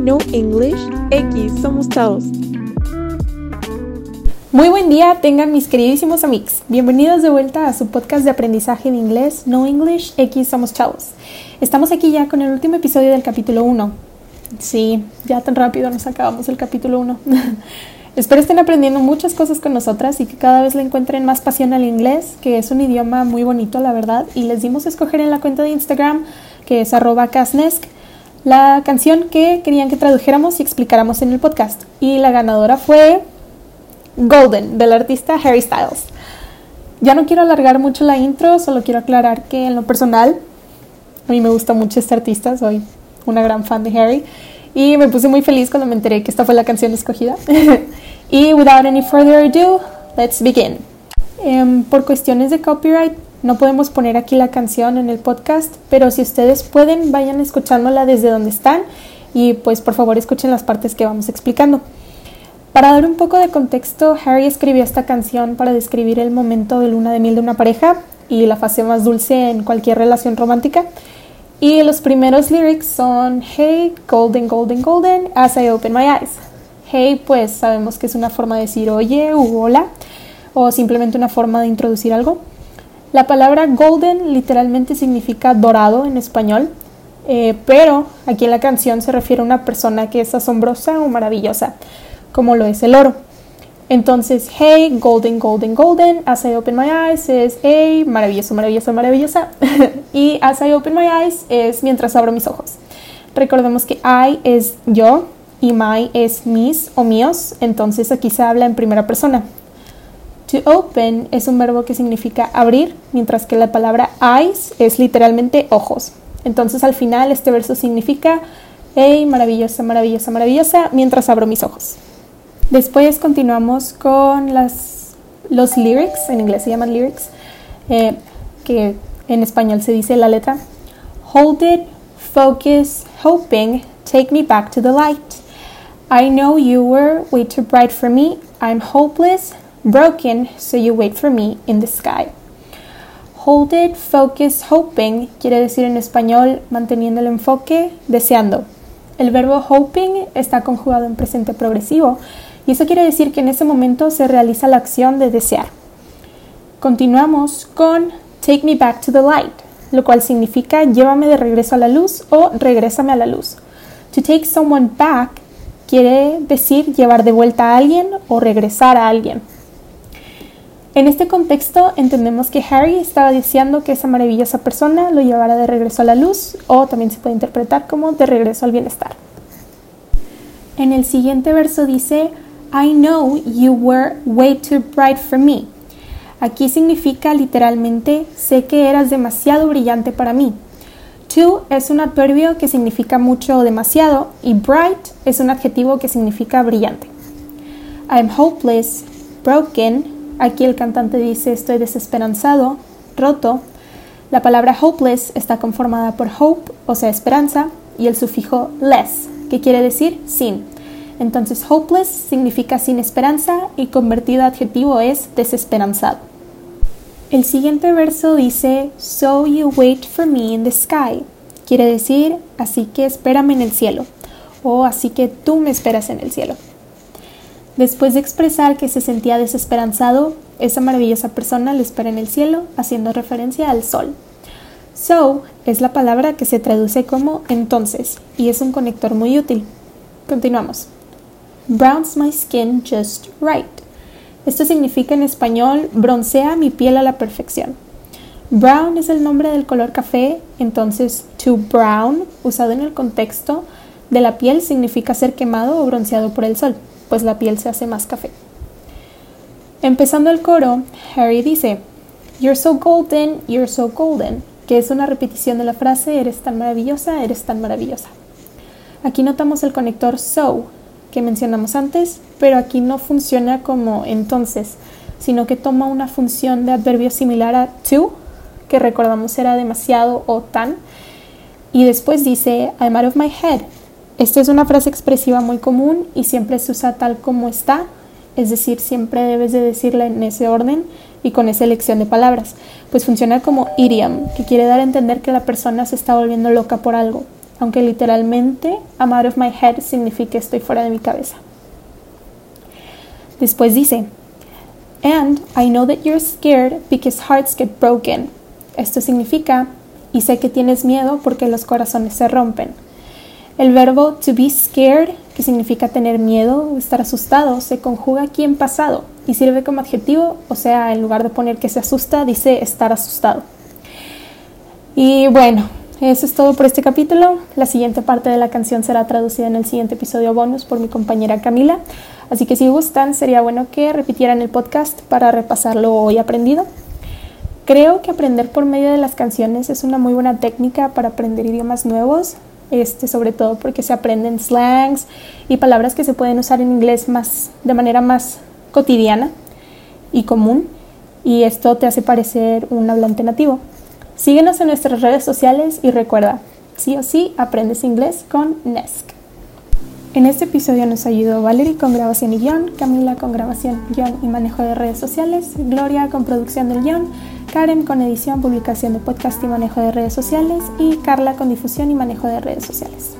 No English, X, somos chavos. Muy buen día, tengan mis queridísimos amigos. Bienvenidos de vuelta a su podcast de aprendizaje de inglés No English, X, somos chavos. Estamos aquí ya con el último episodio del capítulo 1. Sí, ya tan rápido nos acabamos el capítulo 1. Espero estén aprendiendo muchas cosas con nosotras y que cada vez le encuentren más pasión al inglés, que es un idioma muy bonito, la verdad. Y les dimos a escoger en la cuenta de Instagram, que es arroba casnesk, la canción que querían que tradujéramos y explicáramos en el podcast. Y la ganadora fue Golden, del artista Harry Styles. Ya no quiero alargar mucho la intro, solo quiero aclarar que en lo personal, a mí me gusta mucho este artista, soy una gran fan de Harry. Y me puse muy feliz cuando me enteré que esta fue la canción escogida. y without any further ado, let's begin. Um, por cuestiones de copyright, no podemos poner aquí la canción en el podcast, pero si ustedes pueden, vayan escuchándola desde donde están y pues por favor escuchen las partes que vamos explicando. Para dar un poco de contexto, Harry escribió esta canción para describir el momento de luna de miel de una pareja y la fase más dulce en cualquier relación romántica. Y los primeros lyrics son Hey, golden, golden, golden, as I open my eyes. Hey, pues sabemos que es una forma de decir oye u hola, o simplemente una forma de introducir algo. La palabra golden literalmente significa dorado en español, eh, pero aquí en la canción se refiere a una persona que es asombrosa o maravillosa, como lo es el oro. Entonces, hey, golden, golden, golden, as I open my eyes es hey, maravilloso, maravilloso, maravillosa. y as I open my eyes es mientras abro mis ojos. Recordemos que I es yo y my es mis o míos, entonces aquí se habla en primera persona. To open es un verbo que significa abrir, mientras que la palabra eyes es literalmente ojos. Entonces al final este verso significa hey, maravillosa, maravillosa, maravillosa, mientras abro mis ojos. Después continuamos con las, los lyrics, en inglés se llaman lyrics, eh, que en español se dice la letra. Hold it, focus, hoping, take me back to the light. I know you were way too bright for me. I'm hopeless, broken, so you wait for me in the sky. Hold it, focus, hoping quiere decir en español manteniendo el enfoque, deseando. El verbo hoping está conjugado en presente progresivo y eso quiere decir que en ese momento se realiza la acción de desear. Continuamos con Take me back to the light, lo cual significa llévame de regreso a la luz o regrésame a la luz. To take someone back quiere decir llevar de vuelta a alguien o regresar a alguien. En este contexto entendemos que Harry estaba diciendo que esa maravillosa persona lo llevara de regreso a la luz o también se puede interpretar como de regreso al bienestar. En el siguiente verso dice, I know you were way too bright for me. Aquí significa literalmente sé que eras demasiado brillante para mí. Too es un adverbio que significa mucho o demasiado y bright es un adjetivo que significa brillante. I'm hopeless, broken. Aquí el cantante dice estoy desesperanzado, roto. La palabra hopeless está conformada por hope, o sea, esperanza, y el sufijo less, que quiere decir sin. Entonces, hopeless significa sin esperanza y convertido adjetivo es desesperanzado. El siguiente verso dice, So you wait for me in the sky. Quiere decir, así que espérame en el cielo. O así que tú me esperas en el cielo. Después de expresar que se sentía desesperanzado, esa maravillosa persona le espera en el cielo, haciendo referencia al sol. So es la palabra que se traduce como entonces y es un conector muy útil. Continuamos browns my skin just right. Esto significa en español broncea mi piel a la perfección. Brown es el nombre del color café, entonces to brown, usado en el contexto de la piel, significa ser quemado o bronceado por el sol, pues la piel se hace más café. Empezando el coro, Harry dice, You're so golden, you're so golden, que es una repetición de la frase Eres tan maravillosa, eres tan maravillosa. Aquí notamos el conector so, que mencionamos antes, pero aquí no funciona como entonces, sino que toma una función de adverbio similar a to, que recordamos era demasiado o tan, y después dice I'm out of my head. Esta es una frase expresiva muy común y siempre se usa tal como está, es decir, siempre debes de decirla en ese orden y con esa elección de palabras, pues funciona como idiom, que quiere dar a entender que la persona se está volviendo loca por algo. aunque literalmente I'm out of my head significa estoy fuera de mi cabeza. Después dice, and I know that you're scared because hearts get broken. Esto significa, y sé que tienes miedo porque los corazones se rompen. El verbo to be scared, que significa tener miedo o estar asustado, se conjuga aquí en pasado y sirve como adjetivo, o sea, en lugar de poner que se asusta, dice estar asustado. Y bueno, eso es todo por este capítulo. La siguiente parte de la canción será traducida en el siguiente episodio bonus por mi compañera Camila. Así que si gustan, sería bueno que repitieran el podcast para repasar lo hoy aprendido. Creo que aprender por medio de las canciones es una muy buena técnica para aprender idiomas nuevos, este, sobre todo porque se aprenden slangs y palabras que se pueden usar en inglés más, de manera más cotidiana y común, y esto te hace parecer un hablante nativo. Síguenos en nuestras redes sociales y recuerda, sí o sí aprendes inglés con NESC. En este episodio nos ayudó Valerie con grabación y guion, Camila con grabación, guion y manejo de redes sociales, Gloria con producción del guion, Karen con edición, publicación de podcast y manejo de redes sociales y Carla con difusión y manejo de redes sociales.